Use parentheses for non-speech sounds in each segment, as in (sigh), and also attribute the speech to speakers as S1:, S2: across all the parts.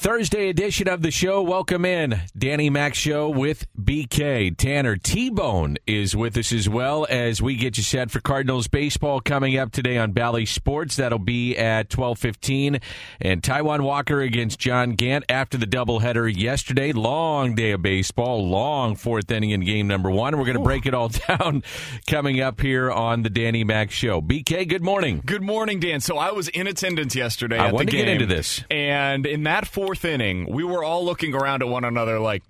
S1: Thursday edition of the show. Welcome in. Danny Mac Show with BK. Tanner T Bone is with us as well as we get you set for Cardinals baseball coming up today on Bally Sports. That'll be at 12:15 and Taijuan Walker against John Gant after the doubleheader yesterday. Long day of baseball, long fourth inning in game number 1. We're going to break it all (laughs) down coming up here on the Danny Mac Show. BK, good morning.
S2: Good morning, Dan. So I was in attendance yesterday
S1: I
S2: at
S1: wanted to
S2: game.
S1: get into this.
S2: And in that fourth inning, we were all looking around at one another like,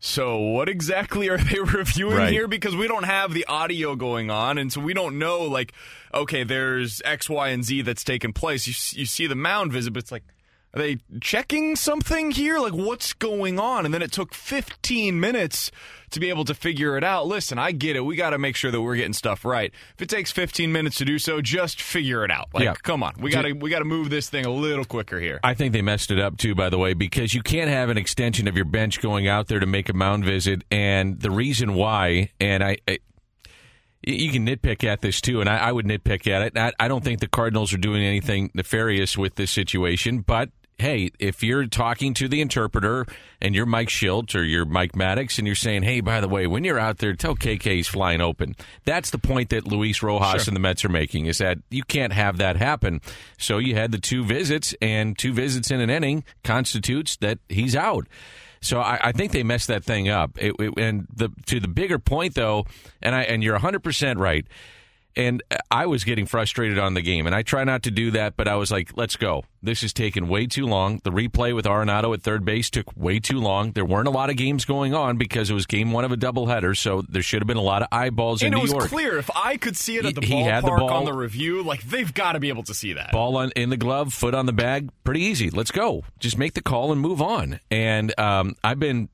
S2: so what exactly are they (laughs) reviewing
S1: Right.
S2: here? Because we don't have the audio going on, and so we don't know like, okay, there's X, Y, and Z that's taken place. You you see the mound visit, but it's like. Are they checking something here? Like, what's going on? And then it took 15 minutes to be able to figure it out. Listen, I get it. We got to make sure that we're getting stuff right. If it takes 15 minutes to do so, just figure it out. Like,
S1: Yeah.
S2: come on, we got to we got to move this thing a little quicker here.
S1: I think they messed it up too, by the way, because you can't have an extension of your bench going out there to make a mound visit. And the reason why, and I, I you can nitpick at this too, and I, I would nitpick at it. I, I don't think the Cardinals are doing anything nefarious with this situation, but hey, if you're talking to the interpreter and you're Mike Shildt or you're Mike Maddux and you're saying, hey, by the way, when you're out there, tell KK he's flying open. That's the point that Luis Rojas and the Mets are making is that you can't have that happen. So you had the two visits, and two visits in an inning constitutes that he's out. So I, I think they messed that thing up. It, it- and the to the bigger point though, and I and you're 100 percent right. And I was getting frustrated on the game, and I try not to do that, but I was like, let's go. This is taking way too long. The replay with Arenado at third base took way too long. There weren't a lot of games going on because it was game one of a doubleheader, so there should have been a lot of eyeballs
S2: and
S1: in
S2: it was clear if I could see it at the
S1: He- he had the
S2: ballpark
S1: ball.
S2: on the review, like they've got to be able to see that.
S1: ball on, in the glove, foot on the bag, pretty easy. Let's go. Just make the call and move on. And um, I've been,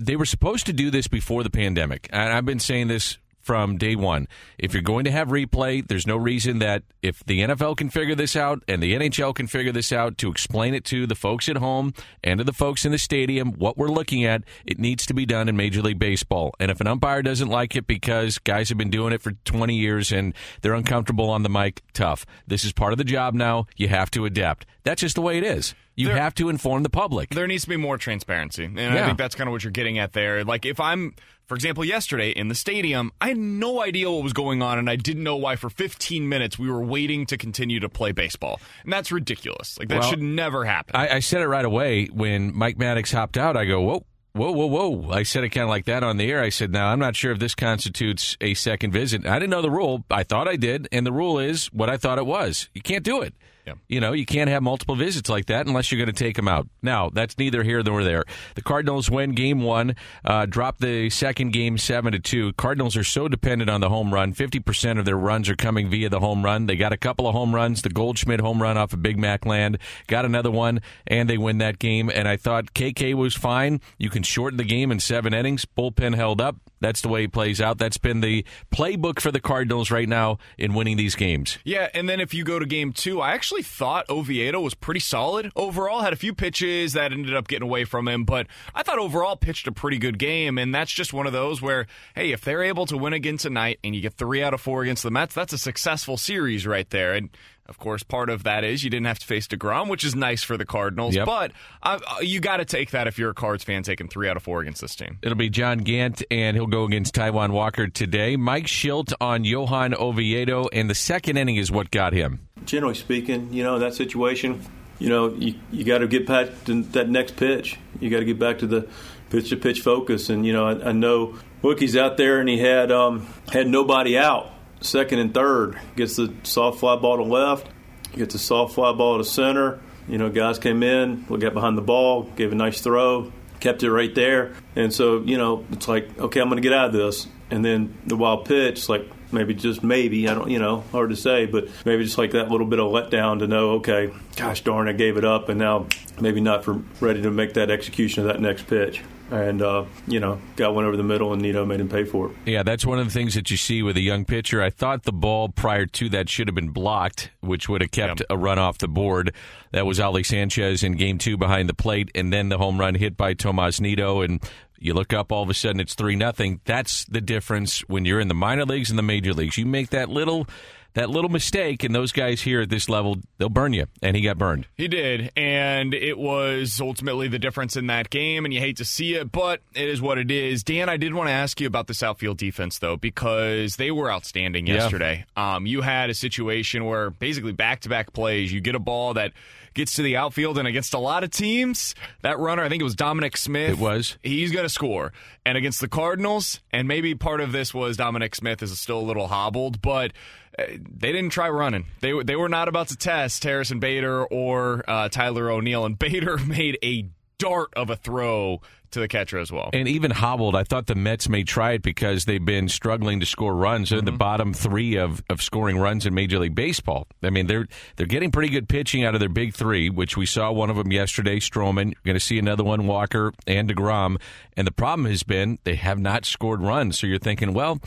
S1: they were supposed to do this before the pandemic, and I've been saying this from day one. If you're going to have replay, there's no reason that if the NFL can figure this out and the NHL can figure this out to explain it to the folks at home and to the folks in the stadium what we're looking at, it needs to be done in Major League Baseball. And if an umpire doesn't like it because guys have been doing it for 20 years and they're uncomfortable on the mic, tough. This is part of the job now. You have to adapt. That's just the way it is. You
S2: There-
S1: have to inform the public.
S2: there needs to be more transparency. And
S1: Yeah.
S2: I think that's kind of what you're getting at there. Like if I'm for example, yesterday in the stadium, I had no idea what was going on and I didn't know why for 15 minutes we were waiting to continue to play baseball. And that's ridiculous. Like that
S1: Well,
S2: should never happen.
S1: I, I said it right away when Mike Maddux hopped out. I go, whoa. Whoa, whoa, whoa. I said it kind of like that on the air. I said, now, I'm not sure if this constitutes a second visit. I didn't know the rule. I thought I did. And the rule is what I thought it was. You can't do it.
S2: Yeah.
S1: You know, you can't have multiple visits like that unless you're going to take them out. Now, that's neither here nor there. The Cardinals win game one, uh, drop the second game seven to two. Cardinals are so dependent on the home run. Fifty percent of their runs are coming via the home run. They got a couple of home runs. The Goldschmidt home run off of Big Mac Land got another one, and they win that game. And I thought KK was fine. You can shorten the game in seven innings. Bullpen held up. That's the way he plays out. That's been the playbook for the Cardinals right now in winning these games.
S2: Yeah, and then if you go to game two, I actually thought Oviedo was pretty solid overall. Had a few pitches that ended up getting away from him, but I thought overall pitched a pretty good game. And that's just one of those where, hey, if they're able to win again tonight and you get three out of four against the Mets, that's a successful series right there. And of course, part of that is you didn't have to face DeGrom, which is nice for the Cardinals.
S1: Yep.
S2: But uh, you got to take that if you're a Cards fan, taking three out of four against this team.
S1: It'll be John Gant, and he'll go against Taijuan Walker today. Mike Shildt on Johan Oviedo, and the second inning is what got him.
S3: Generally speaking, you know, in that situation, you know, you, you got to get back to that next pitch. You got to get back to the pitch to pitch focus. And, you know, I, I know Wookie's out there and he had um, had nobody out, second and third. Gets the soft fly ball to left, gets the soft fly ball to center. You know, guys came in, we got behind the ball, gave a nice throw, kept it right there. And so, you know, it's like, okay, I'm going to get out of this. And then the wild pitch, like maybe just maybe, I don't, you know, hard to say, but maybe just like that little bit of letdown to know, okay, gosh darn, I gave it up, and now maybe not for ready to make that execution of that next pitch. and uh, you know got one over the middle, and Nido made him pay for it.
S1: Yeah, that's one of the things that you see with a young pitcher. I thought the ball prior to that should have been blocked, which would have kept yep. a run off the board. That was Ali Sanchez in game two behind the plate, and then the home run hit by Tomas Nido, and you look up, all of a sudden it's three nothing. That's the difference when you're in the minor leagues and the major leagues. You make that little that little mistake, and those guys here at this level, they'll burn you. And he got burned.
S2: He did. And it was ultimately the difference in that game, and you hate to see it, but it is what it is. Dan, I did want to ask you about this outfield defense, though, because they were outstanding yesterday. Yeah. Um, you had a situation where basically back to back plays, you get a ball that gets to the outfield and against a lot of teams, that runner, I think it was Dominic Smith.
S1: It was.
S2: He's going to score. And against the Cardinals, and maybe part of this was Dominic Smith is still a little hobbled, but uh, they didn't try running. They they were not about to test Harrison Bader or uh, Tyler O'Neill, and (laughs) Bader made a dart of a throw to the catcher as well.
S1: And even hobbled, I thought the Mets may try it because they've been struggling to score runs. They're mm-hmm. the bottom three of, of scoring runs in Major League Baseball. I mean, they're they're getting pretty good pitching out of their big three, which we saw one of them yesterday, Stroman. You're going to see another one, Walker and DeGrom. And the problem has been they have not scored runs. So you're thinking, well,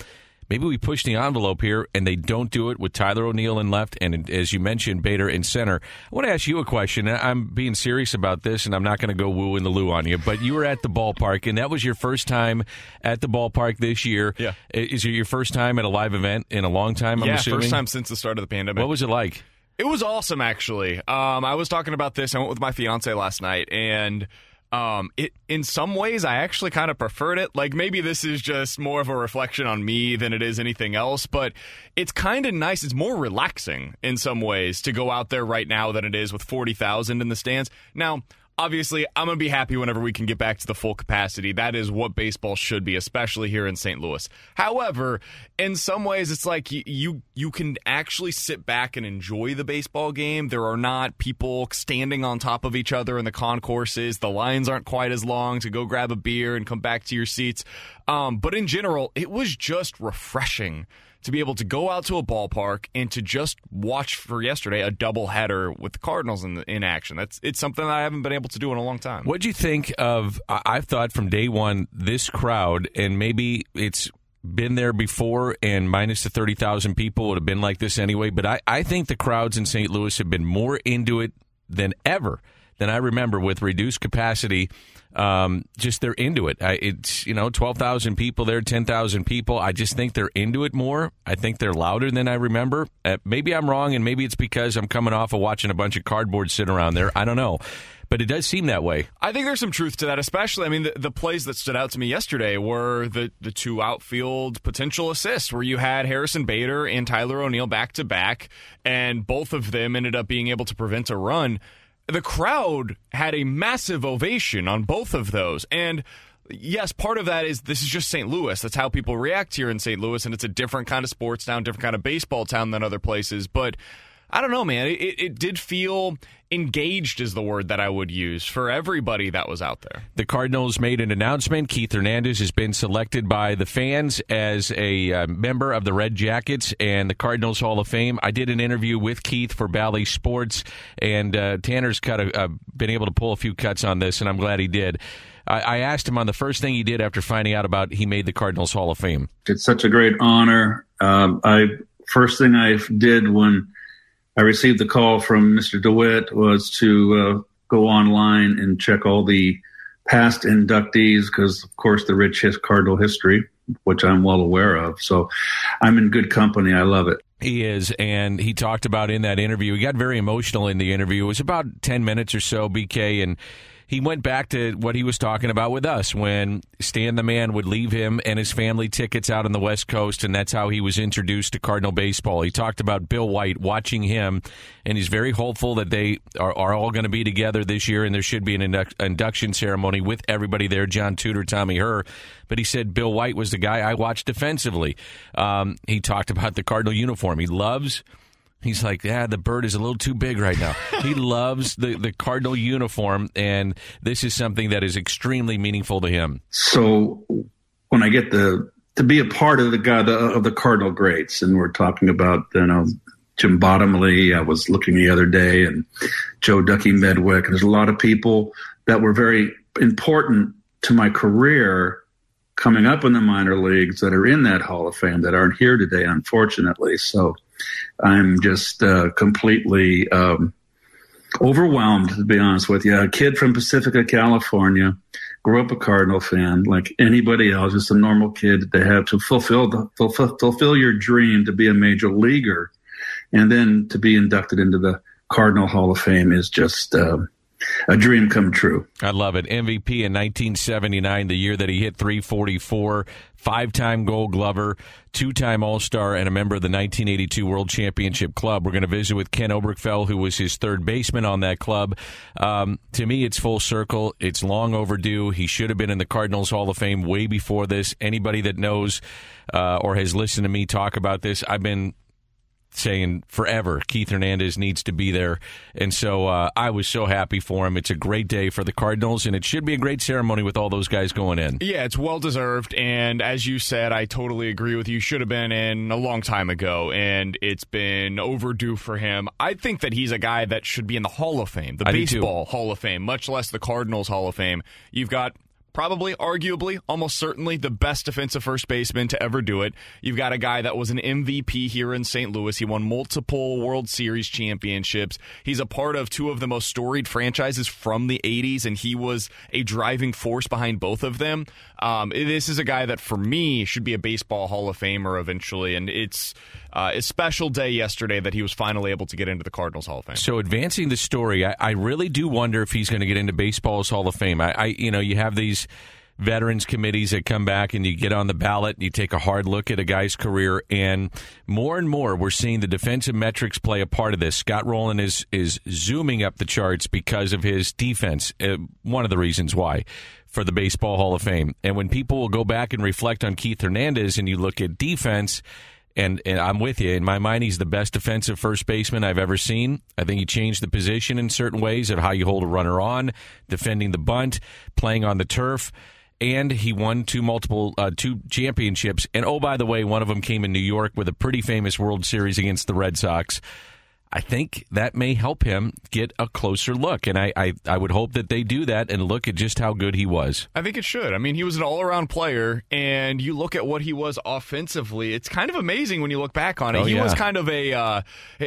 S1: maybe we push the envelope here and they don't do it with Tyler O'Neill in left and as you mentioned Bader in center. I want to ask you a question. I'm being serious about this and I'm not going to go woo in the loo on you, but you were at the ballpark and that was your first time at the ballpark this year.
S2: Yeah.
S1: Is it your first time at a live event in a long time? I'm
S2: yeah,
S1: assuming?
S2: first time since the start of the pandemic.
S1: What was it like?
S2: It was awesome, actually. Um, I was talking about this. I went with my fiance last night, and um, it in some ways I actually kind of preferred it. Like maybe this is just more of a reflection on me than it is anything else, but it's kind of nice. It's more relaxing in some ways to go out there right now than it is with forty thousand in the stands. Now obviously, I'm going to be happy whenever we can get back to the full capacity. That is what baseball should be, especially here in St. Louis. However, in some ways, it's like you you can actually sit back and enjoy the baseball game. There are not people standing on top of each other in the concourses. The lines aren't quite as long to go grab a beer and come back to your seats. Um, but in general, it was just refreshing to be able to go out to a ballpark and to just watch for yesterday a double header with the Cardinals in, in action. That's it's something that I haven't been able to do in a long time.
S1: What do you think of? I've thought from day one this crowd, and maybe it's been there before, and minus the thirty thousand people would have been like this anyway. But I, I think the crowds in St. Louis have been more into it than ever than I remember with reduced capacity um, just they're into it. I, it's you know twelve thousand people there, ten thousand people. I just think they're into it more. I think they're louder than I remember. Uh, maybe I'm wrong, and maybe it's because I'm coming off of watching a bunch of cardboard sit around there. I don't know. But it does seem that way.
S2: I think there's some truth to that, especially. I mean, the, the plays that stood out to me yesterday were the, the two outfield potential assists, where you had Harrison Bader and Tyler O'Neill back to back, and both of them ended up being able to prevent a run the crowd had a massive ovation on both of those. And yes, part of that is this is just St. Louis. That's how people react here in St. Louis, and it's a different kind of sports town, different kind of baseball town than other places. But I don't know, man. It, it did feel engaged, is the word that I would use for everybody that was out there.
S1: The Cardinals made an announcement. Keith Hernandez has been selected by the fans as a uh, member of the Red Jackets and the Cardinals Hall of Fame. I did an interview with Keith for Bally Sports, and uh, Tanner's cut a, uh, been able to pull a few cuts on this, and I'm glad he did. I, I asked him on the first thing he did after finding out about he made the Cardinals Hall of Fame.
S4: It's such a great honor. Um, I first thing I did when I received the call from Mr. DeWitt was to uh, go online and check all the past inductees because, of course, the rich his- Cardinal history, which I'm well aware of. So I'm in good company. I love it.
S1: He is, and he talked about in that interview. He got very emotional in the interview. It was about ten minutes or so, BK, and he went back to what he was talking about with us when Stan the Man would leave him and his family tickets out on the West Coast, and that's how he was introduced to Cardinal baseball. He talked about Bill White watching him, and he's very hopeful that they are, are all going to be together this year, and there should be an induct, induction ceremony with everybody there John Tudor, Tommy Herr. But he said Bill White was the guy I watched defensively. Um, he talked about the Cardinal uniform. He loves He's like, yeah, the bird is a little too big right now. (laughs) he loves the, the Cardinal uniform, and this is something that is extremely meaningful to him.
S4: So when I get the to be a part of the God of the Cardinal greats, and we're talking about you know Jim Bottomley. I was looking the other day, and Joe Ducky Medwick. And there's a lot of people that were very important to my career coming up in the minor leagues that are in that Hall of Fame that aren't here today, unfortunately. So I'm just uh, completely um, overwhelmed, to be honest with you. A kid from Pacifica, California, grew up a Cardinal fan, like anybody else, just a normal kid to have to fulfill the, fulfill, fulfill your dream to be a major leaguer, and then to be inducted into the Cardinal Hall of Fame is just. Uh, a dream come true.
S1: I love it. MVP in 1979, the year that he hit 344, five time gold glover, two time All Star, and a member of the 1982 World Championship Club. We're going to visit with Ken Oberkfell, who was his third baseman on that club. Um, to me, it's full circle. It's long overdue. He should have been in the Cardinals Hall of Fame way before this. Anybody that knows uh, or has listened to me talk about this, I've been saying forever Keith Hernandez needs to be there. And so uh, I was so happy for him. It's a great day for the Cardinals, and it should be a great ceremony with all those guys going in.
S2: Yeah, it's well deserved. And as you said, I totally agree with you. Should have been in a long time ago, and it's been overdue for him. I think that he's a guy that should be in the Hall of Fame, the
S1: I
S2: Baseball Hall of Fame, much less the Cardinals Hall of Fame. You've got probably, arguably, almost certainly the best defensive first baseman to ever do it. You've got a guy that was an MVP here in St. Louis. He won multiple World Series championships. He's a part of two of the most storied franchises from the 80s, and he was a driving force behind both of them. Um, this is a guy that, for me, should be a baseball Hall of Famer eventually, and it's uh, a special day yesterday that he was finally able to get into the Cardinals Hall of Fame.
S1: So, advancing the story, I, I really do wonder if he's going to get into baseball's Hall of Fame. I, I, you know, you have these veterans committees that come back and you get on the ballot and you take a hard look at a guy's career and more and more we're seeing the defensive metrics play a part of this scott rolen is is zooming up the charts because of his defense uh, one of the reasons why for the baseball hall of fame and when people will go back and reflect on keith hernandez and you look at defense and, and I'm with you. In my mind, he's the best defensive first baseman I've ever seen. I think he changed the position in certain ways of how you hold a runner on, defending the bunt, playing on the turf and he won two multiple uh, two championships. And oh, by the way, one of them came in New York with a pretty famous World Series against the Red Sox. I think that may help him get a closer look. And I, I, I, would hope that they do that and look at just how good he was.
S2: I think it should. I mean, he was an all around player, and you look at what he was offensively, it's kind of amazing when you look back on it.
S1: Oh,
S2: he
S1: yeah.
S2: was kind of a uh,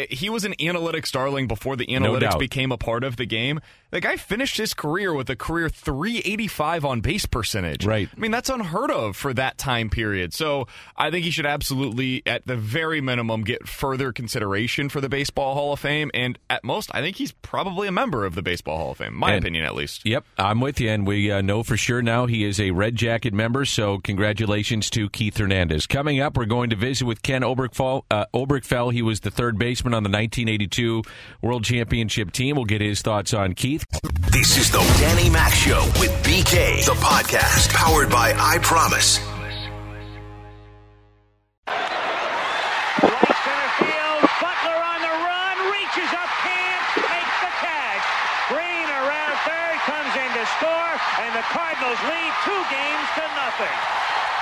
S2: he was an analytics darling before the analytics
S1: doubt.
S2: became a part of the game. The guy finished his career with a career 385 on base percentage.
S1: Right.
S2: I mean, that's unheard of for that time period. So I think he should absolutely, at the very minimum, get further consideration for the Baseball Hall of Fame. And at most, I think he's probably a member of the Baseball Hall of Fame. My
S1: And-
S2: opinion, at least.
S1: Yep, I'm with you, and we uh, know for sure now he is a Red Jacket member. So congratulations to Keith Hernandez. Coming up, we're going to visit with Ken Oberkfell. Uh, Oberkfell, he was the third baseman on the 1982 World Championship team. We'll get his thoughts on Keith.
S5: This is the Danny Mac Show with BK, the podcast powered by I Promise.
S6: And the Cardinals lead two games to nothing.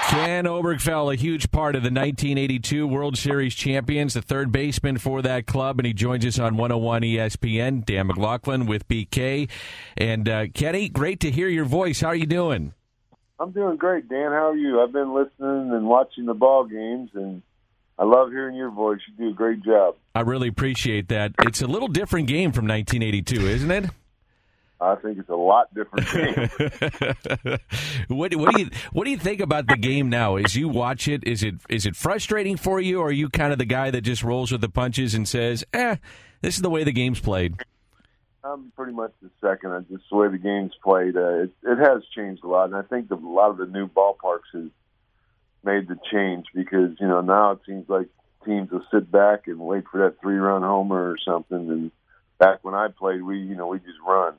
S1: Ken Oberkfell, a huge part of the 1982 World Series champions, the third baseman for that club, and he joins us on 101 ESPN. Dan McLaughlin with BK. And uh, Kenny, great to hear your voice. How are you doing?
S7: I'm doing great, Dan. How are you? I've been listening and watching the ball games, and I love hearing your voice. You do a great job.
S1: I really appreciate that. It's a little different game from 1982, isn't it?
S7: I think it's a lot different (laughs) game.
S1: what, what do you what do you think about the game now? As you watch it, is it is it frustrating for you, or are you kind of the guy that just rolls with the punches and says, "Eh, this is the way the game's played"?
S7: I'm pretty much the second. I just the way the game's played. Uh, it, it has changed a lot, and I think the, a lot of the new ballparks has made the change because you know now it seems like teams will sit back and wait for that three run homer or something. And back when I played, we you know we just run.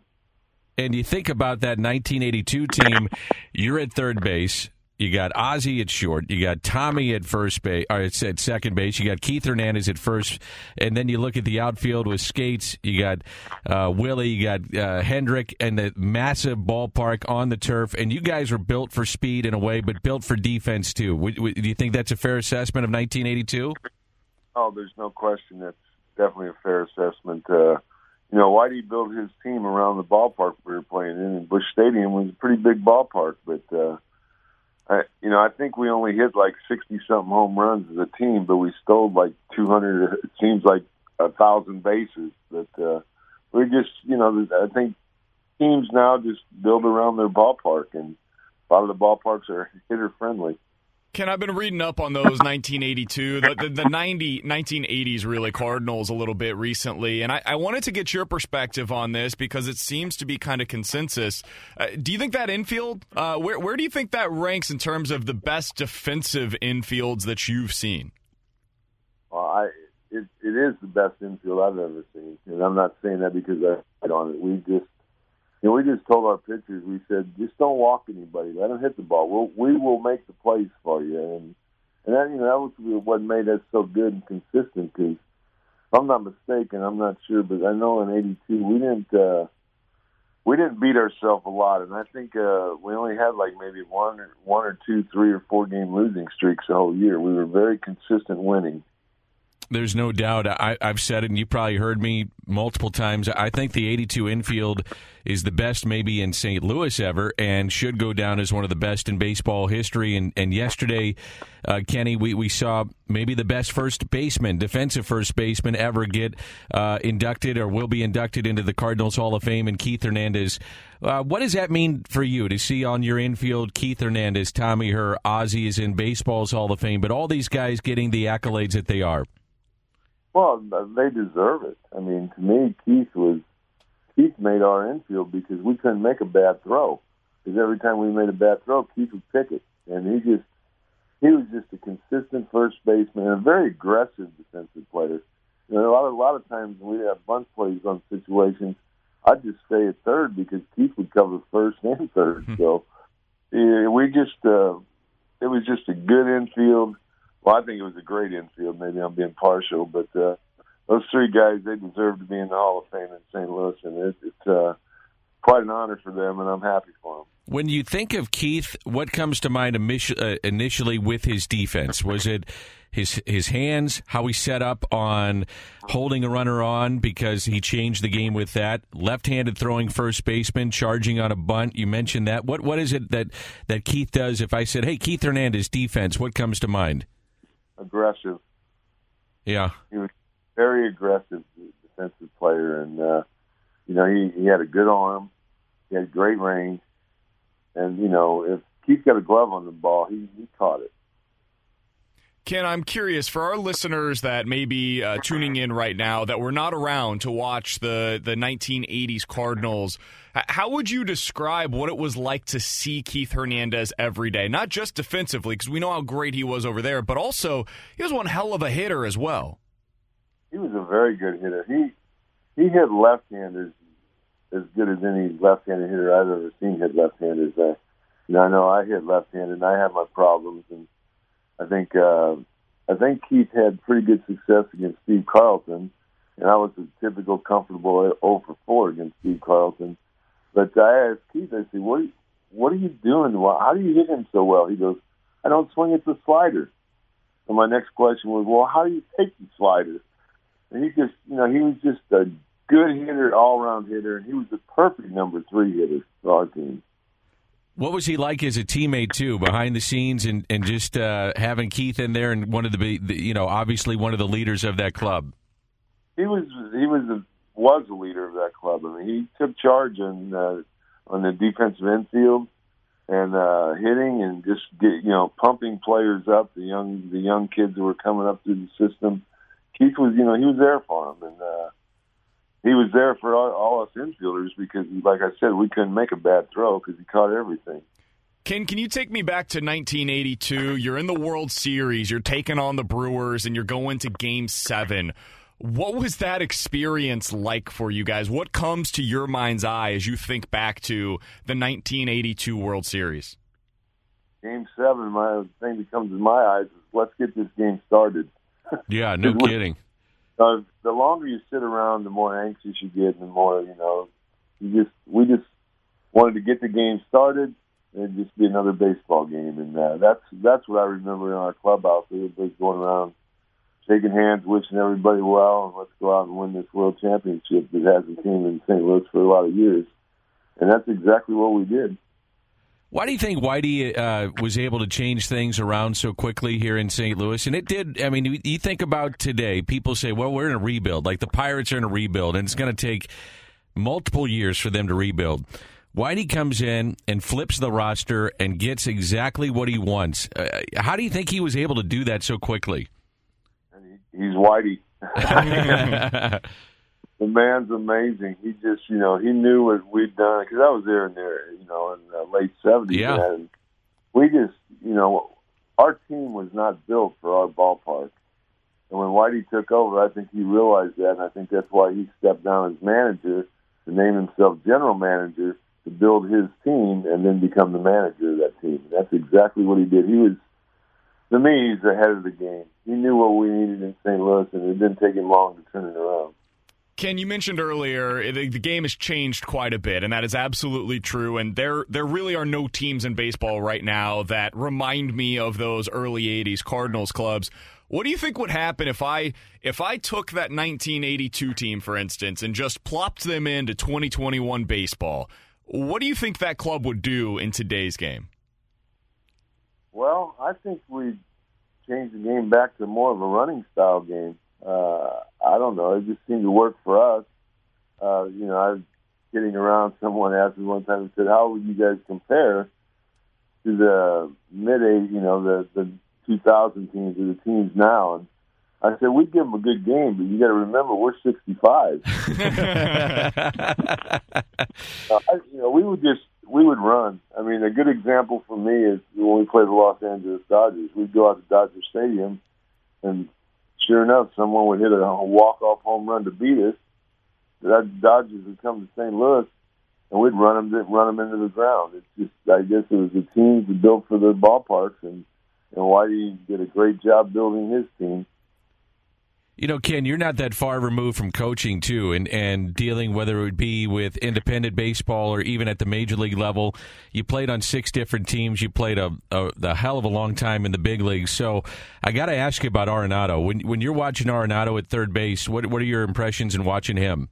S1: And you think about that 1982 team, you're at third base. You got Ozzie at short. You got Tommy at first base, or it's at second base. You got Keith Hernandez at first, and then you look at the outfield with Skates. You got uh, Willie. You got uh, Hendrick, and the massive ballpark on the turf. And you guys were built for speed in a way, but built for defense too. Would, would, do you think that's a fair assessment of 1982?
S7: Oh, there's no question. That's definitely a fair assessment. Uh, you know, Whitey built his team around the ballpark we were playing in, and Busch Stadium was a pretty big ballpark. But uh, I, you know, I think we only hit like sixty something home runs as a team, but we stole like two hundred. It seems like a thousand bases. But uh, we're just, you know, I think teams now just build around their ballpark, and a lot of the ballparks are hitter friendly.
S2: Ken, I've been reading up on those 1982, the, the, the 90, 1980s really Cardinals a little bit recently, and I, I, wanted to get your perspective on this because it seems to be kind of consensus. Uh, do you think that infield, uh, where, where do you think that ranks in terms of the best defensive infields that you've seen?
S7: Well, I, it, it is the best infield I've ever seen, and I'm not saying that because I on it. We just know, we just told our pitchers, we said, just don't walk anybody. Let them hit the ball. We'll, we will make the plays for you. And and that you know that was what made us so good and consistent. Because if I'm not mistaken, I'm not sure, but I know in '82 we didn't uh, we didn't beat ourselves a lot, and I think uh, we only had like maybe one or one or two, three or four game losing streaks the whole year. We were very consistent winning.
S1: There's no doubt. I, have said it, and you probably heard me multiple times. I think the 82 infield is the best maybe in St. Louis ever and should go down as one of the best in baseball history. And, and yesterday, uh, Kenny, we, we saw maybe the best first baseman, defensive first baseman ever get uh, inducted or will be inducted into the Cardinals Hall of Fame, and Keith Hernandez. Uh, what does that mean for you to see on your infield Keith Hernandez, Tommy Herr, Ozzie is in baseball's Hall of Fame, but all these guys getting the accolades that they are?
S7: Well, they deserve it. I mean, to me, Keith was Keith made our infield because we couldn't make a bad throw. Because every time we made a bad throw, Keith would pick it, and he just he was just a consistent first baseman and a very aggressive defensive player. You know, a lot of a lot of times we have bunch plays on situations, I'd just stay at third because Keith would cover first and third. Hmm. so yeah, we just uh, it was just a good infield well, I think it was a great infield. Maybe I'm being partial, but uh, those three guys they deserve to be in the Hall of Fame in St. Louis, and it, it's uh, quite an honor for them, and I'm happy for them.
S1: When you think of Keith, what comes to mind uh, initially with his defense? Was it his his hands, how he set up on holding a runner on because he changed the game with that left-handed throwing first baseman, charging on a bunt? You mentioned that. What what is it that that Keith does? If I said, "Hey, Keith Hernandez defense," what comes to mind?
S7: Aggressive.
S1: Yeah,
S7: he was very aggressive defensive player, and uh, you know he he had a good arm, he had great range, and you know if Keith got a glove on the ball, he he caught it.
S2: Ken, I'm curious for our listeners that may be uh, tuning in right now that were not around to watch the, the 1980s Cardinals. How would you describe what it was like to see Keith Hernandez every day? Not just defensively, because we know how great he was over there, but also he was one hell of a hitter as well.
S7: He was a very good hitter. He he hit left-handers as good as any left-handed hitter I've ever seen hit left-handers. Uh, you know, I know I hit left-handed, and I have my problems, and I think uh, I think Keith had pretty good success against Steve Carlton, and I was a typical comfortable 0 for 4 against Steve Carlton. But I asked Keith, I said, "What? What are you doing? How do you hit him so well?" He goes, "I don't swing at the slider." And my next question was, "Well, how do you take the slider?" And he just, you know, he was just a good hitter, all-round hitter, and he was the perfect number three hitter for our team.
S1: What was he like as a teammate too, behind the scenes, and and just uh, having Keith in there and one of the, you know, obviously one of the leaders of that club.
S7: He was he was a, was the leader of that club. I mean, he took charge on uh, on the defensive infield and uh, hitting and just get you know pumping players up. The young the young kids who were coming up through the system. Keith was you know he was there for them and. uh he was there for all, all us infielders because, like I said, we couldn't make a bad throw because he caught everything.
S2: Ken, can you take me back to 1982? You're in the World Series, you're taking on the Brewers, and you're going to Game Seven. What was that experience like for you guys? What comes to your mind's eye as you think back to the 1982 World Series?
S7: Game seven, my thing that comes in my eyes is let's get this game started.
S1: Yeah, no (laughs) kidding
S7: uh, the longer you sit around, the more anxious you get, and the more you know. You just we just wanted to get the game started and just be another baseball game, and uh, that's that's what I remember in our clubhouse. Were going around shaking hands, wishing everybody well, and let's go out and win this world championship that hasn't seen in St. Louis for a lot of years. And that's exactly what we did.
S1: Why do you think Whitey uh, was able to change things around so quickly here in St. Louis? And it did. I mean, you think about today, people say, well, we're in a rebuild. Like the Pirates are in a rebuild, and it's going to take multiple years for them to rebuild. Whitey comes in and flips the roster and gets exactly what he wants. Uh, how do you think he was able to do that so quickly?
S7: He's Whitey. (laughs) (laughs) the man's amazing. He just, you know, he knew what we'd done because I was there in there, you know, in the late seventies.
S1: Yeah.
S7: And we just, you know, our team was not built for our ballpark. And when Whitey took over, I think he realized that, and I think that's why he stepped down as manager to name himself general manager to build his team and then become the manager of that team. And that's exactly what he did. He was, to me, he's ahead of the game. He knew what we needed in St. Louis, and it didn't take him long to turn it around.
S2: Ken, you mentioned earlier eh, the, the, game has changed quite a bit, and that is absolutely true. And there, there really are no teams in baseball right now that remind me of those early '80s Cardinals clubs. What do you think would happen if I if I took that 1982 team, for instance, and just plopped them into 2021 baseball? What do you think that club would do in today's game?
S7: Well, I think we change the game back to more of a running style game. Uh, I don't know. It just seemed to work for us. Uh, you know, I was getting around. Someone asked me one time and said, "How would you guys compare to the mid '80s? You know, the the 2000 teams or the teams now?" And I said, "We give them a good game, but you got to remember we're 65. (laughs) uh, I, you know, we would just we would run. I mean, a good example for me is when we played the Los Angeles Dodgers. We'd go out to Dodger Stadium, and sure enough, someone would hit a walk-off home run to beat us. That Dodgers would come to St. Louis, and we'd run them, run them into the ground. It's just, I guess, it was the teams built for the ballparks, and and Whitey did a great job building his team.
S1: You know, Ken, you're not that far removed from coaching too, and and dealing whether it would be with independent baseball or even at the major league level. You played on six different teams. You played a, a, a hell of a long time in the big leagues. So I got to ask you about Arenado. When when you're watching Arenado at third base, what what are your impressions in watching him?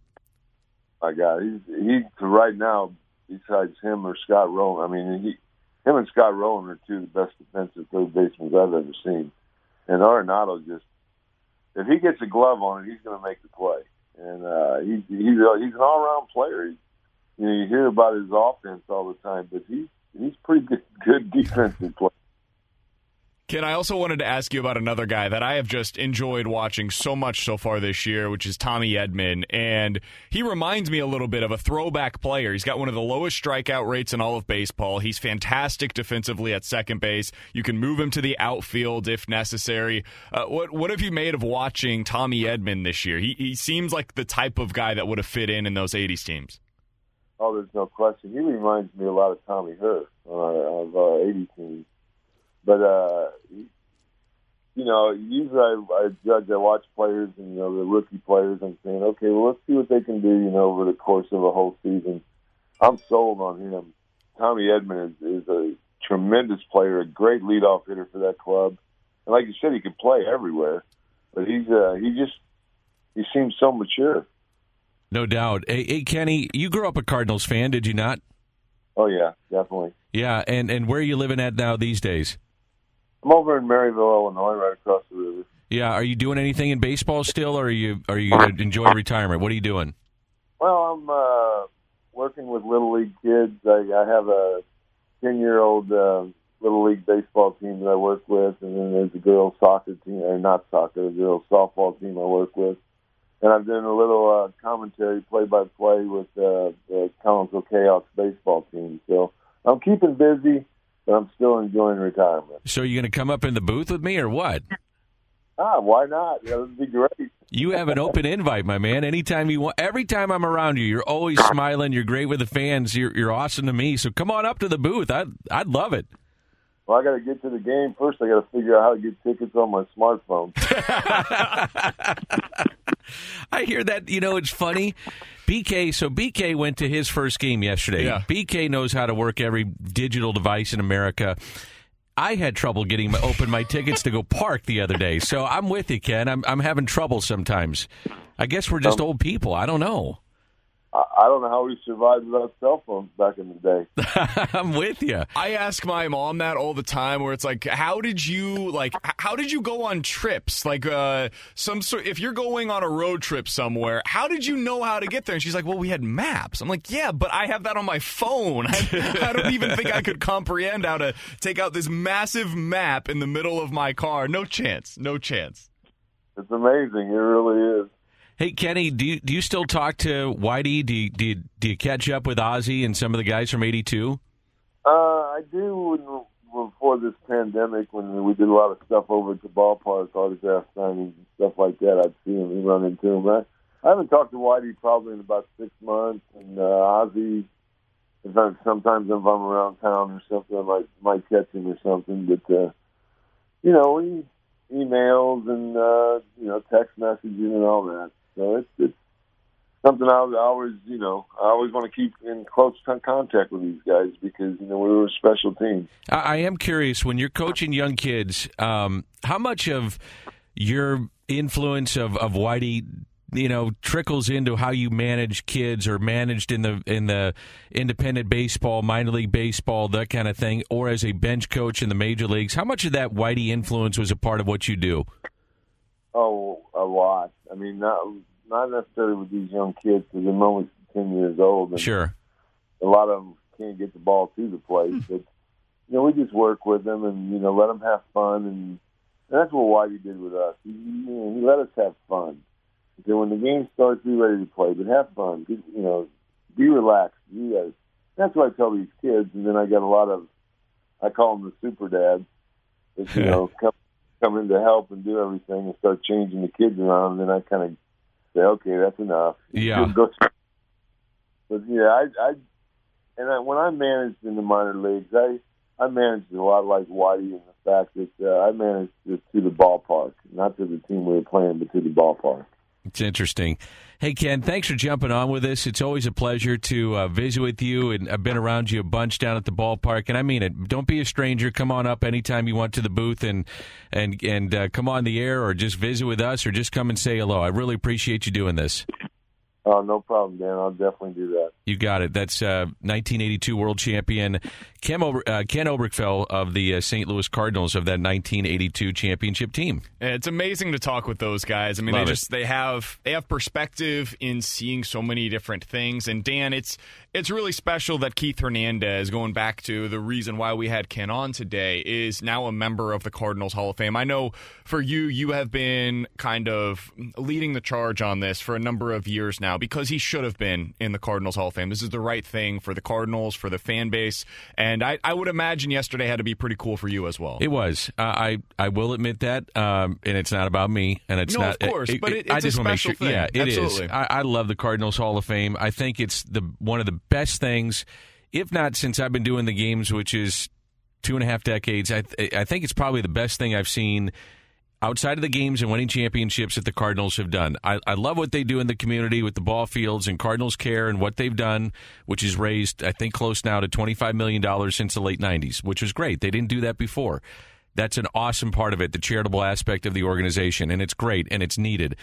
S7: My God, he's he right now. Besides him or Scott Rolen, I mean, he, him and Scott Rolen are two of the best defensive third basemen I've ever seen. And Arenado just if he gets a glove on it, he's going to make the play. And uh, he, he's a, he's an all around player. He, you know, you hear about his offense all the time, but he's he's pretty good, good (laughs) defensive player.
S2: Ken, I also wanted to ask you about another guy that I have just enjoyed watching so much so far this year, which is Tommy Edman. And he reminds me a little bit of a throwback player. He's got one of the lowest strikeout rates in all of baseball. He's fantastic defensively at second base. You can move him to the outfield if necessary. Uh, what what have you made of watching Tommy Edman this year? He, he seems like the type of guy that would have fit in in those 80s teams.
S7: Oh, there's no question. He reminds me a lot of Tommy Herr uh, of our 80 teams. But uh, you know, usually I, I judge. I watch players and you know the rookie players. I'm saying, okay, well, let's see what they can do. You know, over the course of a whole season. I'm sold on him. Tommy Edman is, is a tremendous player, a great leadoff hitter for that club. And like you said, he can play everywhere. But he's uh, he just he seems so mature.
S1: No doubt. Hey, hey, Kenny, you grew up a Cardinals fan, did you not?
S7: Oh yeah, definitely.
S1: Yeah, and and where are you living at now these days?
S7: I'm over in Maryville, Illinois, right across the river.
S1: Yeah, are you doing anything in baseball still, or are you are you going to enjoy retirement? What are you doing?
S7: Well, I'm uh, working with little league kids. I, I have a ten year old uh, little league baseball team that I work with, and then there's a girls soccer team, or not soccer, a girls softball team I work with. And I'm doing a little uh, commentary, play by play with uh, the Collinsville Chaos baseball team. So I'm keeping busy I'm still enjoying retirement.
S1: So you're going to come up in the booth with me, or what?
S7: Ah, why not? That would be great.
S1: You have an open invite, my man. Anytime you want. Every time I'm around you, you're always smiling. You're great with the fans. You're you're awesome to me. So come on up to the booth. I I'd love it.
S7: Well, I got to get to the game first. I got to figure out how to get tickets on my smartphone. (laughs)
S1: I hear that. You know, it's funny. BK, so BK went to his first game yesterday.
S2: Yeah.
S1: BK knows how to work every digital device in America. I had trouble getting my, open my tickets to go park the other day. So I'm with you, Ken. I'm I'm having trouble sometimes. I guess we're just um, old people. I don't know.
S7: I, I don't know how we survived without cell phones back in the day. (laughs)
S1: I'm with you.
S2: I ask my mom that all the time where it's like how did you like how did you go on trips like uh some sort if you're going on a road trip somewhere how did you know how to get there and she's like well we had maps I'm like yeah but I have that on my phone (laughs) I, I don't even think I could comprehend how to take out this massive map in the middle of my car no chance no chance
S7: It's amazing. It really is.
S1: Hey Kenny, do you do you still talk to Whitey? Do you, do you, do you catch up with Ozzie and some of the guys from '82?
S7: Uh, I do before this pandemic when we did a lot of stuff over at the ballpark, autograph signings and stuff like that. I'd see him, run into him. I, I haven't talked to Whitey probably in about six months, and uh, Ozzie. If I'm, sometimes if I'm around town or something, I might might catch him or something. But uh, you know, we emails and uh, you know text messaging and all that. So it's it's something I, always you know I always want to keep in close con- contact with these guys because you know we were a special team.
S1: I, I am curious when you're coaching young kids, um, how much of your influence of of Whitey, you know, trickles into how you manage kids or managed in the in the independent baseball, minor league baseball, that kind of thing, or as a bench coach in the major leagues. How much of that Whitey influence was a part of what you do?
S7: Oh, a lot. I mean, not not necessarily with these young kids because they're only ten years old, and
S1: Sure.
S7: a lot of them can't get the ball to the plate. Hmm. But you know, we just work with them and you know let them have fun, and, and that's what Whitey did with us. He, you know, he let us have fun. Okay, when the game starts, be ready to play, but have fun. Be, you know, be relaxed. You guys. That's what I tell these kids, and then I got a lot of. I call them the super dads. That, you (laughs) know, come come in to help and do everything and start changing the kids around, and then I kind of say, okay, that's enough.
S1: Yeah.
S7: Go- But yeah, I, I and I, when I managed in the minor leagues, I I managed a lot like Whitey in the fact that uh, I managed it to the ballpark, not to the team we were playing, but to the ballpark.
S1: It's interesting. Hey, Ken, thanks for jumping on with us. It's always a pleasure to uh, visit with you, and I've been around you a bunch down at the ballpark, and I mean it. Don't be a stranger. Come on up anytime you want to the booth, and and and uh, come on the air, or just visit with us, or just come and say hello. I really appreciate you doing this.
S7: Oh, no problem, Dan. I'll definitely do that.
S1: You got it. That's uh, 1982 world champion Ken, Ober- uh, Ken Oberkfell of the uh, St. Louis Cardinals of that 1982 championship team.
S2: It's amazing to talk with those guys. I mean,
S1: Love
S2: they
S1: it.
S2: just they have they have perspective in seeing so many different things. And Dan, it's it's really special that Keith Hernandez, going back to the reason why we had Ken on today, is now a member of the Cardinals Hall of Fame. I know for you, you have been kind of leading the charge on this for a number of years now because he should have been in the Cardinals Hall of Fame. This is the right thing for the Cardinals, for the fan base, and I, I would imagine yesterday had to be pretty cool for you as well.
S1: It was. Uh, I I will admit that, um, and it's not about me, and it's
S2: No,
S1: not.
S2: of course, but it-
S1: I
S2: it's a
S1: just want to make
S2: special
S1: sure.
S2: thing.
S1: Yeah, it is.
S2: Absolutely.
S1: I, I love the Cardinals Hall of Fame. I think it's the one of the best things, if not since I've been doing the games, which is two and a half decades. I I think it's probably the best thing I've seen outside of the games and winning championships that the Cardinals have done. I, I love what they do in the community with the ball fields and Cardinals Care and what they've done, which has raised, I think, close now to $25 million since the late 90s, which was great. They didn't do that before. That's an awesome part of it, the charitable aspect of the organization, and it's great and it's needed.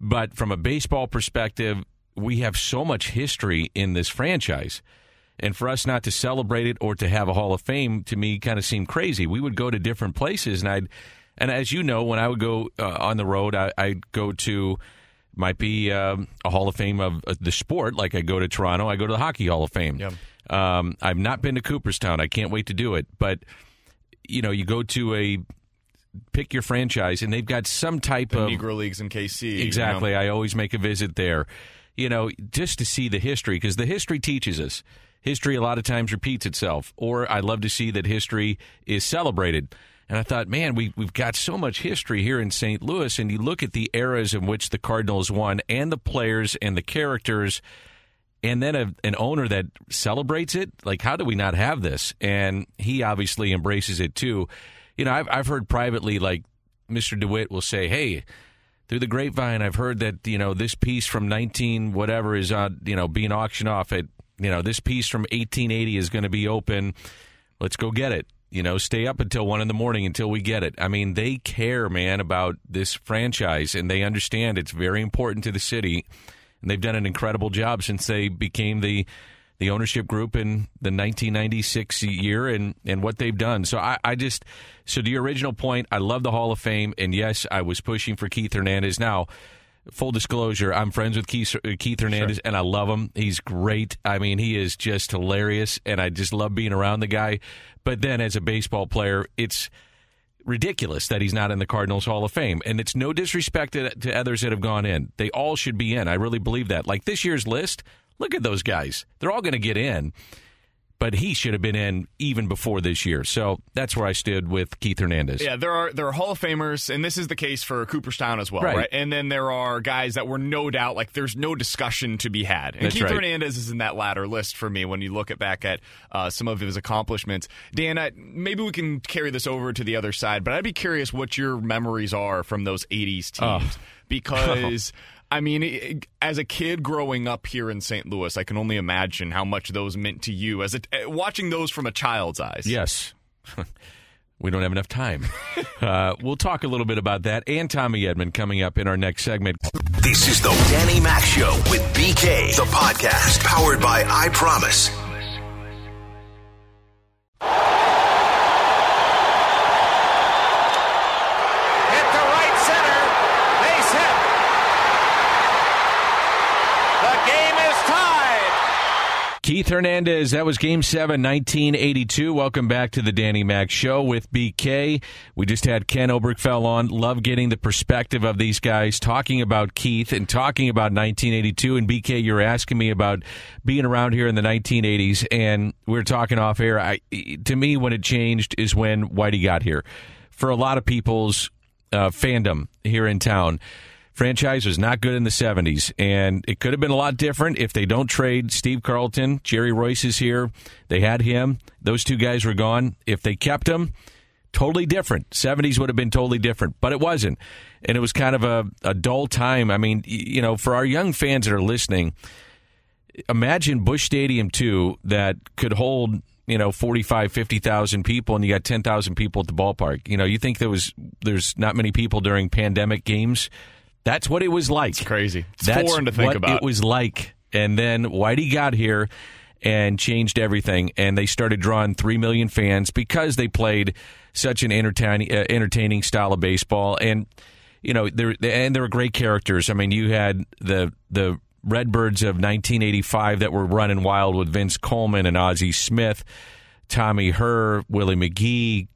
S1: But from a baseball perspective, we have so much history in this franchise. And for us not to celebrate it or to have a Hall of Fame to me kind of seemed crazy. We would go to different places, and I'd, and as you know, when I would go uh, on the road, I, I'd go to might be um, a Hall of Fame of uh, the sport. Like I go to Toronto, I go to the Hockey Hall of Fame.
S2: Yep.
S1: Um, I've not been to Cooperstown. I can't wait to do it. But you know, you go to a pick your franchise, and they've got some type
S2: the
S1: of
S2: Negro Leagues in KC. you know?
S1: Exactly. I always make a visit there, you know, just to see the history because the history teaches us. History a lot of times repeats itself, or I love to see that history is celebrated. And I thought, man, we, we've got so much history here in St. Louis, and you look at the eras in which the Cardinals won, and the players and the characters, and then a, an owner that celebrates it. Like, how do we not have this? And he obviously embraces it too. You know, I've, I've heard privately, like, Mr. DeWitt will say, hey, through the grapevine, I've heard that you know this piece from 19 whatever is on you know being auctioned off at you know this piece from 1880 is going to be open. Let's go get it. You know, stay up until one in the morning until we get it. I mean, they care, man, about this franchise, and they understand it's very important to the city. And they've done an incredible job since they became the the ownership group in the 1996 year and, and what they've done. So I, I just, so to your original point, I love the Hall of Fame. And yes, I was pushing for Keith Hernandez. Now, full disclosure, I'm friends with Keith, uh, Keith Hernandez, and I love him. He's great. I mean, he is just hilarious, and I just love being around the guy. But then, as a baseball player, it's ridiculous that he's not in the Cardinals Hall of Fame. And it's no disrespect to, to others that have gone in. They all should be in. I really believe that. Like this year's list, look at those guys. They're all going to get in. But he should have been in even before this year. So that's where I stood with Keith Hernandez.
S2: Yeah, there are there are Hall of Famers, and this is the case for Cooperstown as well,
S1: Right.
S2: right? And then there are guys that were no doubt like there's no discussion to be had. And
S1: That's
S2: Keith
S1: right.
S2: Hernandez is in that latter list for me when you look at back at uh, some of his accomplishments. Dan, I, maybe we can carry this over to the other side, but I'd be curious what your memories are from those '80s teams (laughs) because. I mean, it- as a kid growing up here in St. Louis, I can only imagine how much those meant to you as a, eh, watching those from a child's eyes.
S1: Yes. (laughs) we don't have enough time. uh, we'll talk a little bit about that and Tommy Edman coming up in our next segment.
S5: This is the Danny Mac Show with BK, the podcast powered by I Promise.
S6: Hit to right center. Base hit. The game is tied.
S1: Keith Hernandez, that was Game 7, 1982. Welcome back to the Danny Mac Show with BK. We just had Ken Oberkfell on. Love getting the perspective of these guys, talking about Keith and talking about 1982. And BK, you're asking me about being around here in the 1980s, and we are talking off air. I, to me, when it changed is when Whitey got here. For a lot of people's uh, fandom here in town, franchise was not good in the 70s, and it could have been a lot different if they don't trade Steve Carlton. Jerry Reuss is here. They had him. Those two guys were gone. If they kept him, totally different. 70s would have been totally different, but it wasn't. And it was kind of a, a dull time. I mean, you know, for our young fans that are listening, imagine Busch Stadium 2 that could hold, you know, 45, 50,000 people and you got 10,000 people at the ballpark. You know, you think there was there's not many people during pandemic games? That's what it was like. It's
S2: crazy. It's
S1: That's
S2: foreign to think
S1: what
S2: about.
S1: it was like. And then Whitey got here and changed everything and they started drawing 3 million fans because they played such an entertaining uh, entertaining style of baseball and you know, there and there were great characters. I mean, you had the the Redbirds of 1985 that were running wild with Vince Coleman and Ozzie Smith, Tommy Herr, Willie McGee,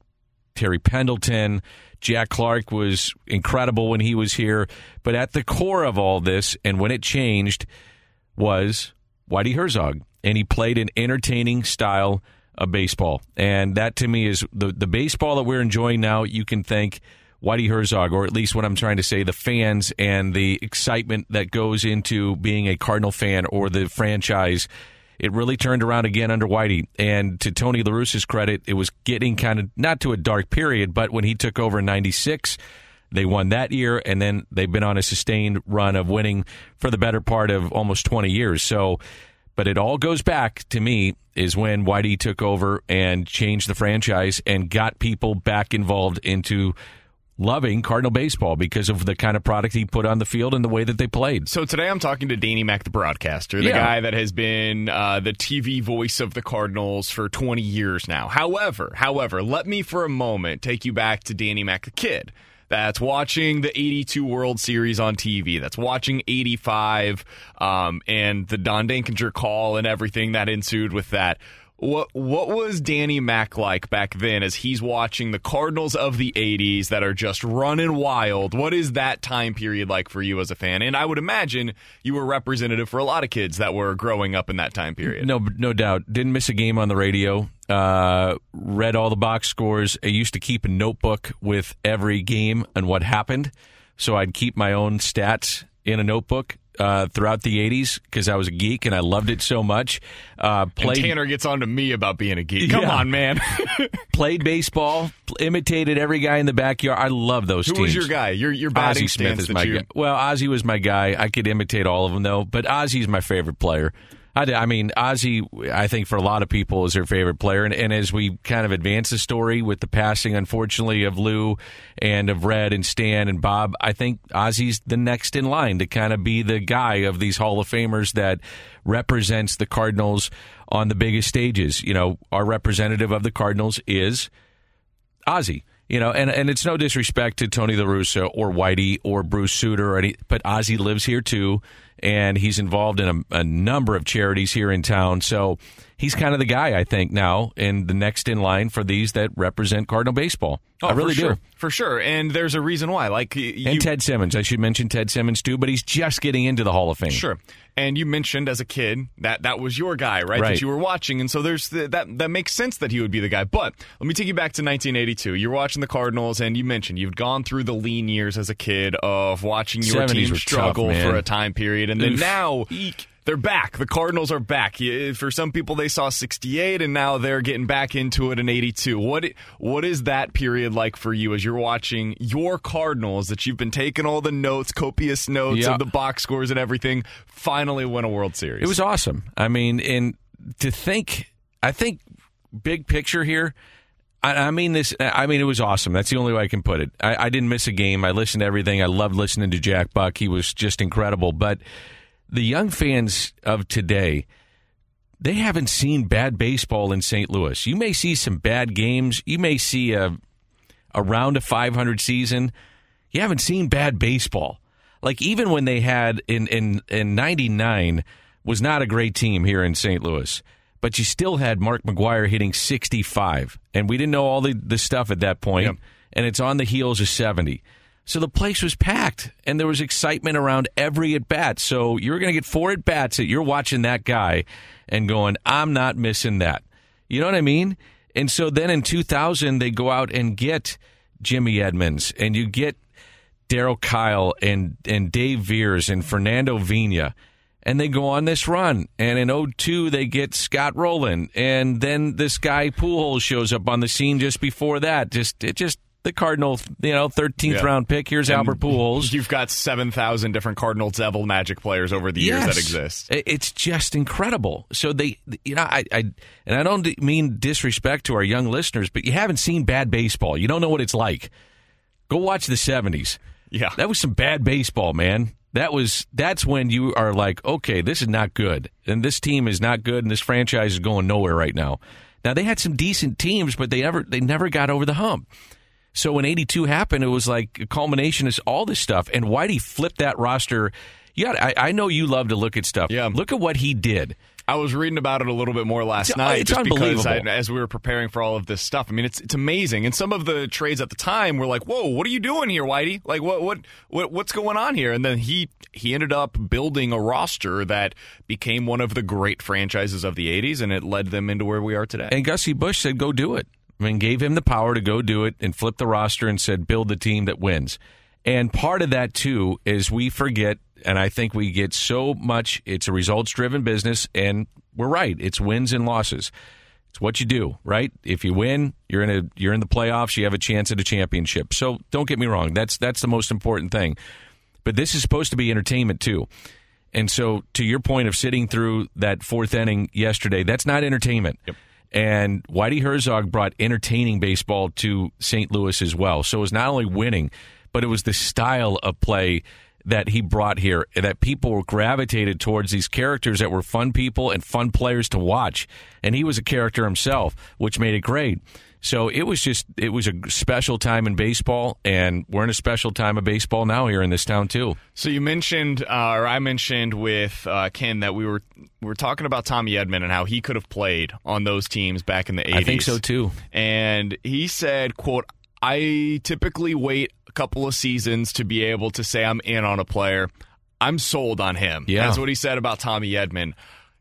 S1: Terry Pendleton. Jack Clark was incredible when he was here. But at the core of all this, and when it changed, was Whitey Herzog. And he played an entertaining style of baseball. And that to me is the, the baseball that we're enjoying now. You can thank Whitey Herzog, or at least what I'm trying to say, the fans and the excitement that goes into being a Cardinal fan or the franchise. It really turned around again under Whitey. And to Tony La Russa's credit, it was getting kind of not to a dark period, but when he took over in 96, they won that year, and then they've been on a sustained run of winning for the better part of almost 20 years. So, but it all goes back to me is when Whitey took over and changed the franchise and got people back involved into loving Cardinal baseball because of the kind of product he put on the field and the way that they played.
S2: So today I'm talking to Danny Mac, the broadcaster, the
S1: Yeah.
S2: guy that has been uh, the TV voice of the Cardinals for 20 years now. However, however, let me for a moment take you back to Danny Mac, the kid. That's watching the 82 World Series on TV. That's watching 85 um, and the Don Denkinger call and everything that ensued with that. What what was Danny Mac like back then as he's watching the Cardinals of the 80s that are just running wild? What is that time period like for you as a fan? And I would imagine you were representative for a lot of kids that were growing up in that time period.
S1: No, no doubt. Didn't miss a game on the radio. Uh, read all the box scores. I used to keep a notebook with every game and what happened. So I'd keep my own stats in a notebook uh, throughout the 80s because I was a geek and I loved it so much. Uh,
S2: And Tanner gets on to me about being a geek. Come
S1: Yeah.
S2: on, man. (laughs) (laughs)
S1: played baseball, imitated every guy in the backyard. I love those
S2: Who
S1: teams.
S2: was your guy? Your your batting
S1: Ozzie Smith is my
S2: you-
S1: guy. Well, Ozzie was my guy. I could imitate all of them though, but Ozzie's my favorite player. I, I mean, Ozzie, I think for a lot of people is their favorite player. And, and as we kind of advance the story with the passing, unfortunately, of Lou and of Red and Stan and Bob, I think Ozzie's the next in line to kind of be the guy of these Hall of Famers that represents the Cardinals on the biggest stages. You know, our representative of the Cardinals is Ozzie. You know, and, and it's no disrespect to Tony La Russa or Whitey or Bruce Sutter or any, but Ozzie lives here too, and he's involved in a, a number of charities here in town. So he's kind of the guy, I think, now, and the next in line for these that represent Cardinal baseball.
S2: Oh,
S1: I really
S2: for sure.
S1: do.
S2: For sure. And there's a reason why. Like you,
S1: And Ted Simmons. I should mention Ted Simmons too, but he's just getting into the Hall of Fame.
S2: Sure. And you mentioned as a kid that that was your guy, right?
S1: Right.
S2: That you were watching, and so there's the, that that makes sense that he would be the guy. But let me take you back to 1982. You're watching the Cardinals, and you mentioned you've gone through the lean years as a kid of watching your
S1: 70s
S2: team
S1: were tough,
S2: struggle for a time period, and then
S1: Oof.
S2: now. They're back. The Cardinals are back. Eh, for some people, they saw 68, and now they're getting back into it in 82. What what is that period like for you as you're watching your Cardinals that you've been taking all the notes, copious notes
S1: Yeah.
S2: of the box scores and everything, finally win a World Series?
S1: It was awesome. I mean, and to think, I think big picture here. I, I mean this. I mean it was awesome. That's the only way I can put it. I, I didn't miss a game. I listened to everything. I loved listening to Jack Buck. He was just incredible. But the young fans of today, they haven't seen bad baseball in St. Louis. You may see some bad games. You may see a around a 500 season. You haven't seen bad baseball. Like even when they had in in in 99 was not a great team here in St. Louis. But you still had Mark McGwire hitting 65 and we didn't know all the the stuff at that point,
S2: Yep.
S1: and it's on the heels of 70. So the place was packed and there was excitement around every at bat. So you're going to get four at bats that you're watching that guy and going, "I'm not missing that." You know what I mean? And so then in 2000, they go out and get Jimmy Edmonds, and you get Darryl Kile and and Dave Veres and Fernando Vina, and they go on this run. And in 02, they get Scott Rolen, and then this guy Pujols shows up on the scene just before that. Just it just the Cardinal, you know, 13th
S2: Yeah.
S1: round pick. Here's
S2: And
S1: Albert Pujols. (laughs)
S2: You've got 7,000 different Cardinal Devil Magic players over the years that exist.
S1: It's just incredible. So they, you know, I, I, and I don't mean disrespect to our young listeners, but you haven't seen bad baseball. You don't know what it's like. Go watch the '70s.
S2: Yeah.
S1: That was some bad baseball, man. That was that's when you are like, okay, this is not good, and this team is not good, and this franchise is going nowhere right now. Now they had some decent teams, but they never they never got over the hump. So when '82 happened, it was like a culmination of all this stuff. And Whitey flipped that roster. Yeah, I, I know you love to look at stuff.
S2: Yeah.
S1: Look at what he did.
S2: I was reading about it a little bit more last
S1: It's-
S2: night,
S1: it's
S2: just because
S1: unbelievable.
S2: I, as we were preparing for all of this stuff. I mean, it's it's amazing. And some of the trades at the time were like, "Whoa, what are you doing here, Whitey? Like, what what what what's going on here?" And then he he ended up building a roster that became one of the great franchises of the '80s, and it led them into where we are today.
S1: And Gussie Busch said, go do it. I mean, gave him the power to go do it and flip the roster and said, build the team that wins. And part of that, too, is we forget, and I think we get so much, it's a results driven business, and we're right. It's wins and losses. It's what you do, right? If you win, you're in a you're in the playoffs, you have a chance at a championship. So don't get me wrong, that's that's the most important thing. But this is supposed to be entertainment too. And so to your point of sitting through that fourth inning yesterday, that's not entertainment. And Whitey Herzog brought entertaining baseball to St. Louis as well. So it was not only winning, but it was the style of play that he brought here that people were gravitated towards these characters that were fun people and fun players to watch. And he was a character himself, which made it great. So it was just it was a special time in baseball, and we're in a special time of baseball now here in this town too.
S2: So you mentioned, uh, or I mentioned with uh, Ken that we were we were talking about Tommy Edman and how he could have played on those teams back in the 80s.
S1: I think so too.
S2: And he said, "quote I typically wait a couple of seasons to be able to say I'm in on a player. I'm sold on him."
S1: Yeah.
S2: That's what he said about Tommy Edman.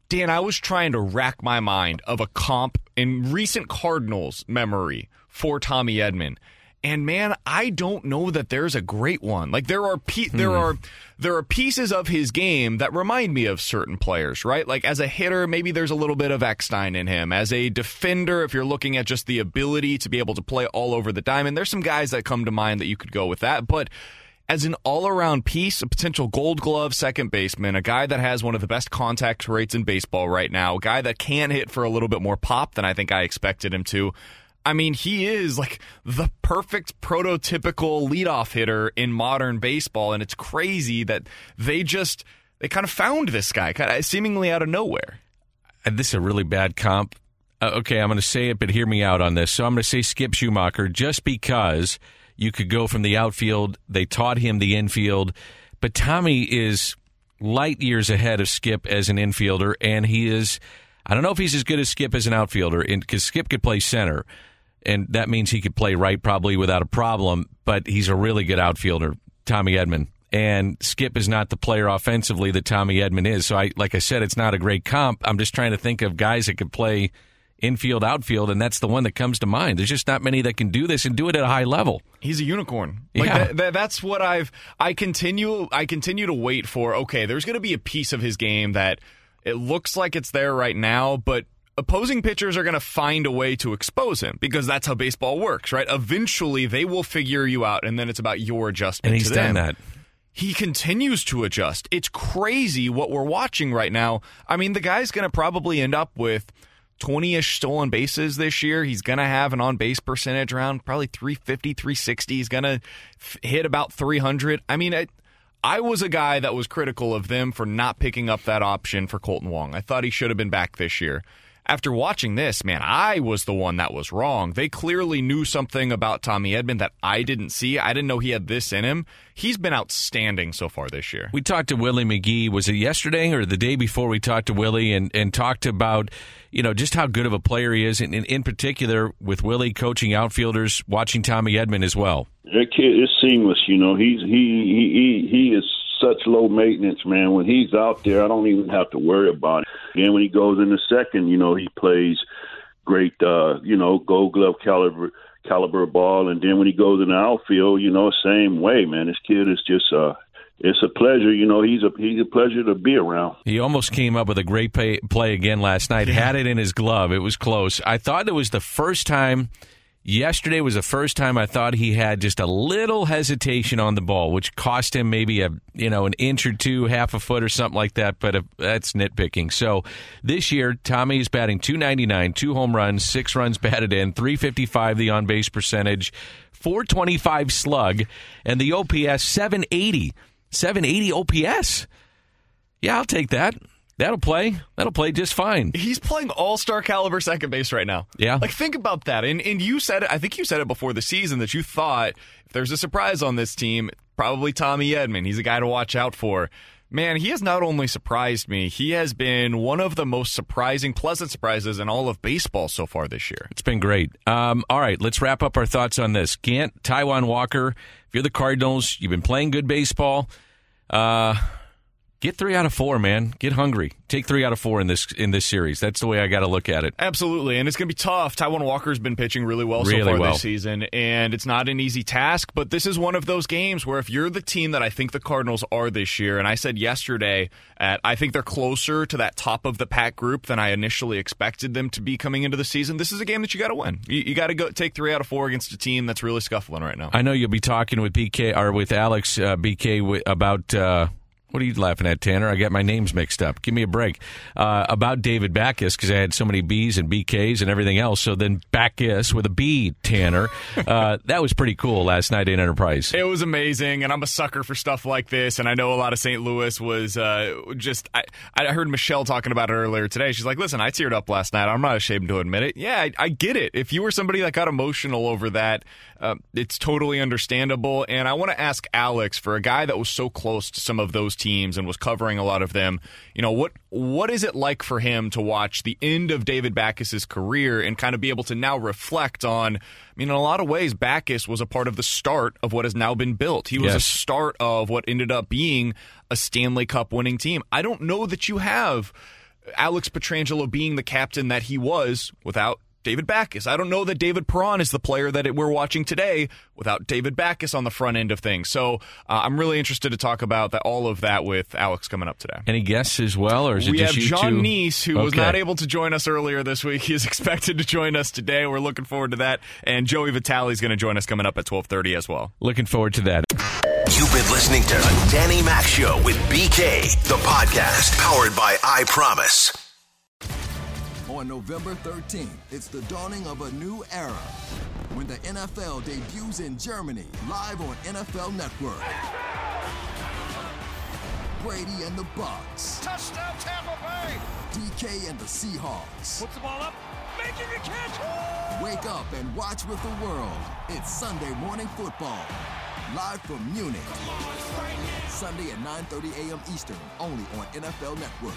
S2: Dan, I was trying to rack my mind of a comp in recent Cardinals memory for Tommy Edman. And man, I don't know that there's a great one. Like there are pe- there hmm. are there are pieces of his game that remind me of certain players, right? Like as a hitter, maybe there's a little bit of Eckstein in him. As a defender, if you're looking at just the ability to be able to play all over the diamond, there's some guys that come to mind that you could go with that. But as an all around piece, a potential gold glove second baseman, a guy that has one of the best contact rates in baseball right now, a guy that can hit for a little bit more pop than I think I expected him to. I mean, he is like the perfect prototypical leadoff hitter in modern baseball, and it's crazy that they just they kind of found this guy kind of seemingly out of nowhere.
S1: This is a really bad comp. Uh, okay, I'm going to say it, but hear me out on this. So I'm going to say Skip Schumaker just because you could go from the outfield. They taught him the infield, but Tommy is light years ahead of Skip as an infielder, and he is. I don't know if he's as good as Skip as an outfielder, because Skip could play center, and that means he could play right probably without a problem. But he's a really good outfielder, Tommy Edman and Skip is not the player offensively that Tommy Edman is. So I like I said, it's not a great comp. I'm just trying to think of guys that could play infield, outfield, and that's the one that comes to mind. There's just not many that can do this and do it at a high level.
S2: He's a unicorn. Like
S1: Yeah.
S2: that, that- that's what I've. I continue. I continue to wait for. Okay, there's going to be a piece of his game that it looks like it's there right now, but opposing pitchers are going to find a way to expose him because that's how baseball works, right? Eventually, they will figure you out, and then it's about your adjustment.
S1: And he's done that.
S2: he continues to adjust. It's crazy what we're watching right now. I mean, the guy's going to probably end up with 20 ish stolen bases this year. He's going to have an on base percentage around probably 350, 360. He's going to f- hit about 300. I mean, I, I was a guy that was critical of them for not picking up that option for Kolten Wong. I thought he should have been back this year. After watching this, man, I was the one that was wrong. They clearly knew something about Tommy Edman that I didn't see. I didn't know he had this in him. He's been outstanding so far this year.
S1: We talked to Willie McGee. Was it yesterday or the day before we talked to Willie and, and talked about, you know, just how good of a player he is, and in, in particular with Willie coaching outfielders, watching Tommy Edman as well.
S8: That kid is seamless. You know, he's he he he he is such low maintenance, man. When he's out there, I don't even have to worry about it. Then when he goes in the second, you know, he plays great, uh, you know, Gold Glove caliber caliber ball, and then when he goes in the outfield, you know, same way, man. This kid is just uh it's a pleasure, you know. He's a he's a pleasure to be around.
S1: He almost came up with a great pay, play again last night. Had it in his glove. It was close. I thought it was the first time. Yesterday was the first time I thought he had just a little hesitation on the ball, which cost him maybe a you know an inch or two, half a foot or something like that. But uh that's nitpicking. So this year, Tommy is batting 299, two home runs, six runs batted in, 355 the on base percentage, 425 slug, and the OPS 780, 780 OPS. Yeah, I'll take that. That'll play. That'll play just fine.
S2: He's playing all star caliber second base right now.
S1: Yeah.
S2: Like, think about that. And, and you said it, I think you said it before the season that you thought if there's a surprise on this team, probably Tommy Edman. He's a guy to watch out for. Man, he has not only surprised me, he has been one of the most surprising, pleasant surprises in all of baseball so far this year.
S1: It's been great. Um, all right, let's wrap up our thoughts on this. Gant, Taijuan Walker, if you're the Cardinals, you've been playing good baseball. Uh, get three out of four, man. Get hungry. Take three out of four in this in this series. That's the way I got to look at it.
S2: Absolutely, and it's going to be tough. Taijuan Walker's been pitching really well so far
S1: well.
S2: this season, and it's not an easy task. But this is one of those games where if you're the team that I think the Cardinals are this year, and I said yesterday, at, I think they're closer to that top of the pack group than I initially expected them to be coming into the season. This is a game that you got to win. You, you got to go take three out of four against a team that's really scuffling right now.
S1: I know you'll be talking with BK or with Alex uh, BK about. Uh, what are you laughing at, Tanner? I got my names mixed up. Give me a break. Uh, about David Backes, because I had so many B's and BKs and everything else. So then Backes with a B, Tanner. (laughs) Uh, that was pretty cool last night in Enterprise.
S2: It was amazing, and I'm a sucker for stuff like this. And I know a lot of St. Louis was uh, just. I, I heard Michelle talking about it earlier today. She's like, "Listen, I teared up last night. I'm not ashamed to admit it. Yeah, I, I get it. If you were somebody that got emotional over that, uh, it's totally understandable. And I want to ask Alex for a guy that was so close to some of those teams and was covering a lot of them. You know what? What is it like for him to watch the end of David Backes's career and kind of be able to now reflect on? I mean, in a lot of ways, Backes was a part of the start of what has now been built. He was a start of what ended up being a Stanley Cup winning team. I don't know that you have Alex Pietrangelo being the captain that he was without David Backes. I don't know that David Perron is the player that it, we're watching today without David Backes on the front end of things. So uh, I'm really interested to talk about that, all of that with Alex coming up today.
S1: Any guests as well, or is it
S2: We have
S1: just you
S2: John
S1: two?
S2: Neese, who was not able to join us earlier this week. (laughs) He is expected to join us today. We're looking forward to that. And Joey Vitale is going to join us coming up at 12:30 as well.
S1: Looking forward to that.
S5: You've been listening to the Danny Mac Show with BK, the podcast powered by I Promise.
S9: On November 13th, it's the dawning of a new era when the NFL debuts in Germany live on NFL Network. Brady and the Bucs.
S6: Touchdown Tampa Bay.
S9: DK and the Seahawks.
S6: Puts the ball up, making a catch.
S9: Wake up and watch with the world. It's Sunday morning football. Live from Munich. Sunday at 9:30 a.m. Eastern, only on NFL Network.